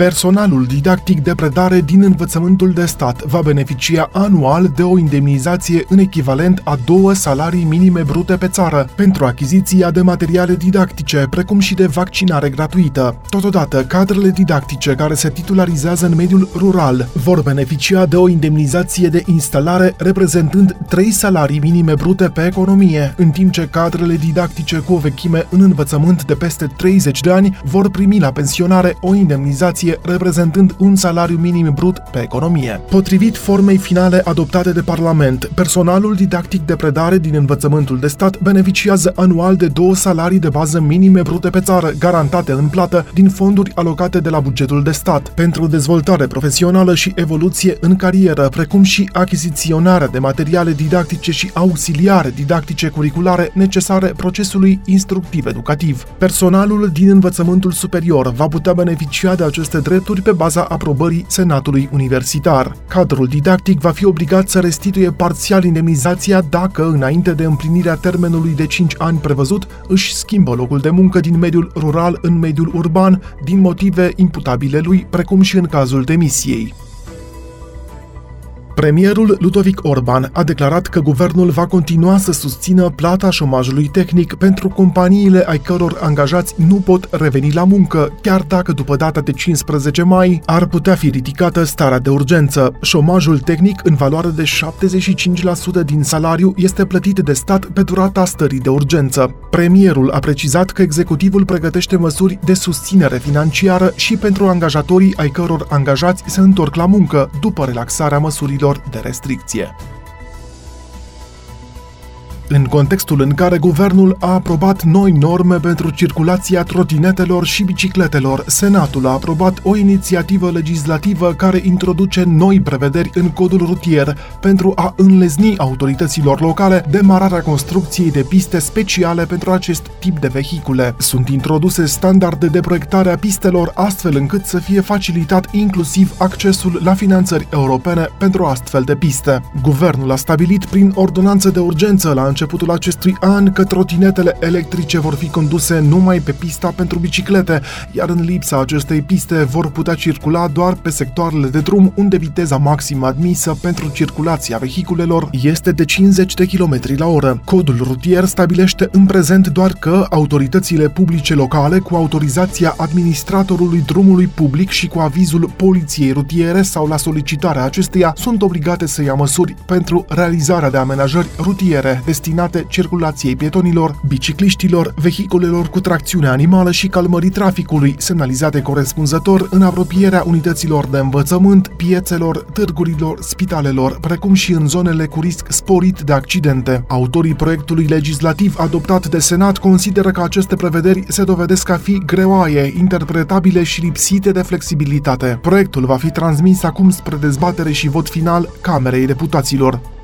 Personalul didactic de predare din învățământul de stat va beneficia anual de o indemnizație în echivalent a două salarii minime brute pe țară pentru achiziția de materiale didactice, precum și de vaccinare gratuită. Totodată, cadrele didactice care se titularizează în mediul rural vor beneficia de o indemnizație de instalare reprezentând trei salarii minime brute pe economie, în timp ce cadrele didactice cu o vechime în învățământ de peste 30 de ani vor primi la pensionare o indemnizație medie, reprezentând un salariu minim brut pe economie. Potrivit formei finale adoptate de Parlament, personalul didactic de predare din învățământul de stat beneficiază anual de două salarii de bază minime brute pe țară, garantate în plată din fonduri alocate de la bugetul de stat, pentru dezvoltare profesională și evoluție în carieră, precum și achiziționarea de materiale didactice și auxiliare didactice curriculare necesare procesului instructiv educativ. Personalul din învățământul superior va putea beneficia de aceste drepturi pe baza aprobării Senatului Universitar. Cadrul didactic va fi obligat să restituie parțial indemnizația dacă, înainte de împlinirea termenului de 5 ani prevăzut, își schimbă locul de muncă din mediul rural în mediul urban din motive imputabile lui, precum și în cazul demisiei. Premierul Ludovic Orban a declarat că guvernul va continua să susțină plata șomajului tehnic pentru companiile ai căror angajați nu pot reveni la muncă, chiar dacă după data de 15 mai ar putea fi ridicată starea de urgență. Șomajul tehnic în valoare de 75% din salariu este plătit de stat pe durata stării de urgență. Premierul a precizat că executivul pregătește măsuri de susținere financiară și pentru angajatorii ai căror angajați se întorc la muncă după relaxarea măsurilor de restricție în contextul în care guvernul a aprobat noi norme pentru circulația trotinetelor și bicicletelor, Senatul a aprobat o inițiativă legislativă care introduce noi prevederi în codul rutier pentru a înlezni autorităților locale demararea construcției de piste speciale pentru acest tip de vehicule. Sunt introduse standarde de proiectare a pistelor astfel încât să fie facilitat inclusiv accesul la finanțări europene pentru astfel de piste. Guvernul a stabilit prin ordonanță de urgență la începutul acestui an că trotinetele electrice vor fi conduse numai pe pista pentru biciclete, iar în lipsa acestei piste vor putea circula doar pe sectoarele de drum unde viteza maximă admisă pentru circulația vehiculelor este de 50 de km la oră. Codul rutier stabilește în prezent doar că autoritățile publice locale cu autorizația administratorului drumului public și cu avizul poliției rutiere sau la solicitarea acesteia sunt obligate să ia măsuri pentru realizarea de amenajări rutiere destinate destinate circulației pietonilor, bicicliștilor, vehiculelor cu tracțiune animală și calmării traficului, semnalizate corespunzător în apropierea unităților de învățământ, piețelor, târgurilor, spitalelor, precum și în zonele cu risc sporit de accidente. Autorii proiectului legislativ adoptat de Senat consideră că aceste prevederi se dovedesc a fi greoaie, interpretabile și lipsite de flexibilitate. Proiectul va fi transmis acum spre dezbatere și vot final Camerei Deputaților.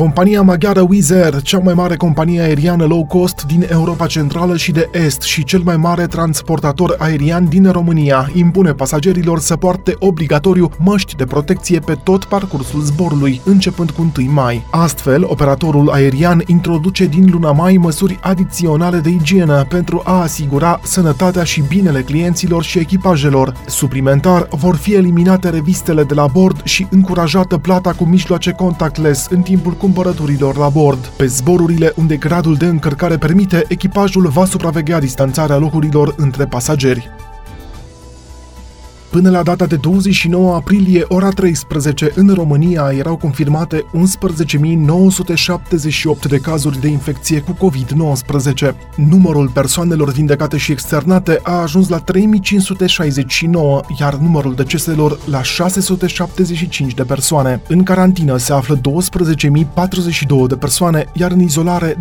Compania maghiară Wizz Air, cea mai mare companie aeriană low cost din Europa Centrală și de Est și cel mai mare transportator aerian din România, impune pasagerilor să poarte obligatoriu măști de protecție pe tot parcursul zborului, începând cu 1 mai. Astfel, operatorul aerian introduce din luna mai măsuri adiționale de igienă pentru a asigura sănătatea și binele clienților și echipajelor. Suplimentar, vor fi eliminate revistele de la bord și încurajată plata cu mijloace contactless în timpul cumpărăturilor la bord. Pe zborurile unde gradul de încărcare permite, echipajul va supraveghea distanțarea locurilor între pasageri. Până la data de 29 aprilie, ora 13, în România erau confirmate 11.978 de cazuri de infecție cu COVID-19. Numărul persoanelor vindecate și externate a ajuns la 3.569, iar numărul deceselor la 675 de persoane. În carantină se află 12.042 de persoane, iar în izolare 22.690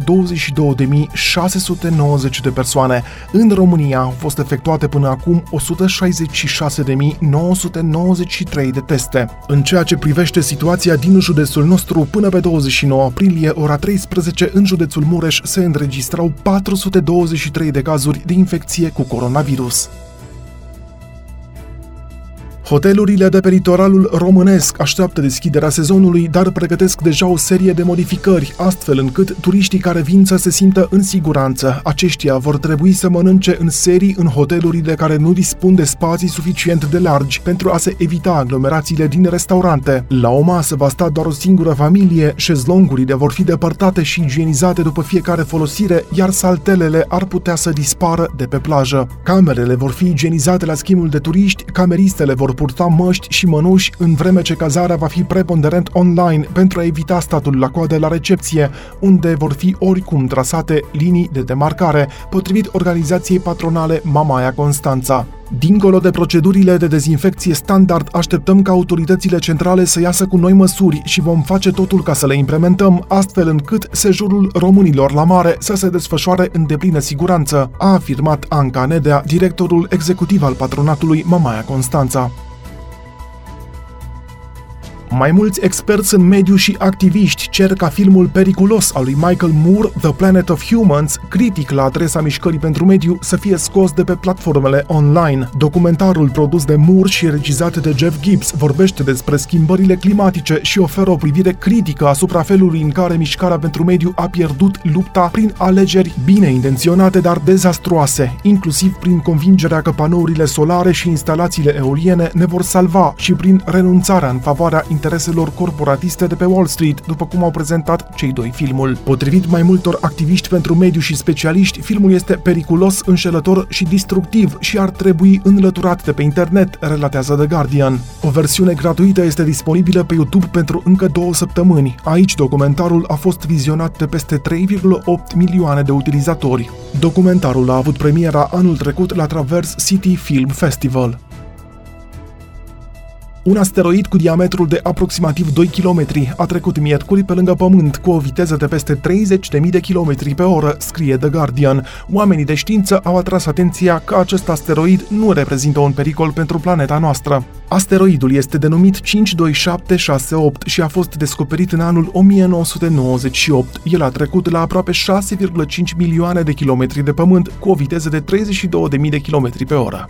de persoane. În România au fost efectuate până acum 166.000 3993 de teste. În ceea ce privește situația din județul nostru, până pe 29 aprilie, ora 13, în județul Mureș se înregistrau 423 de cazuri de infecție cu coronavirus. Hotelurile de pe litoralul românesc așteaptă deschiderea sezonului, dar pregătesc deja o serie de modificări, astfel încât turiștii care vin să se simtă în siguranță. Aceștia vor trebui să mănânce în serii în hotelurile care nu dispun de spații suficient de largi pentru a se evita aglomerațiile din restaurante. La o masă va sta doar o singură familie, șezlongurile vor fi depărtate și igienizate după fiecare folosire, iar saltelele ar putea să dispară de pe plajă. Camerele vor fi igienizate la schimbul de turiști, cameristele vor purta măști și mănuși, în vreme ce cazarea va fi preponderent online pentru a evita statul la coadă la recepție, unde vor fi oricum trasate linii de demarcare, potrivit organizației patronale Mamaia Constanța. Dincolo de procedurile de dezinfecție standard, așteptăm ca autoritățile centrale să iasă cu noi măsuri și vom face totul ca să le implementăm, astfel încât sejurul românilor la mare să se desfășoare în deplină siguranță, a afirmat Anca Nedea, directorul executiv al patronatului Mamaia Constanța. Mai mulți experți în mediu și activiști cer ca filmul periculos al lui Michael Moore, The Planet of Humans, critic la adresa mișcării pentru mediu, să fie scos de pe platformele online. Documentarul produs de Moore și regizat de Jeff Gibbs vorbește despre schimbările climatice și oferă o privire critică asupra felului în care mișcarea pentru mediu a pierdut lupta prin alegeri bine intenționate, dar dezastruoase, inclusiv prin convingerea că panourile solare și instalațiile eoliene ne vor salva și prin renunțarea în favoarea intereselor corporatiste de pe Wall Street, după cum au prezentat cei doi filmul. Potrivit mai multor activiști pentru mediu și specialiști, filmul este periculos, înșelător și destructiv și ar trebui înlăturat de pe internet, relatează The Guardian. O versiune gratuită este disponibilă pe YouTube pentru încă două săptămâni. Aici documentarul a fost vizionat de peste 3,8 milioane de utilizatori. Documentarul a avut premiera anul trecut la Traverse City Film Festival. Un asteroid cu diametrul de aproximativ 2 km a trecut miercuri pe lângă Pământ cu o viteză de peste 30.000 de km pe oră, scrie The Guardian. Oamenii de știință au atras atenția că acest asteroid nu reprezintă un pericol pentru planeta noastră. Asteroidul este denumit 52768 și a fost descoperit în anul 1998. El a trecut la aproape 6,5 milioane de kilometri de pământ cu o viteză de 32.000 de km pe oră.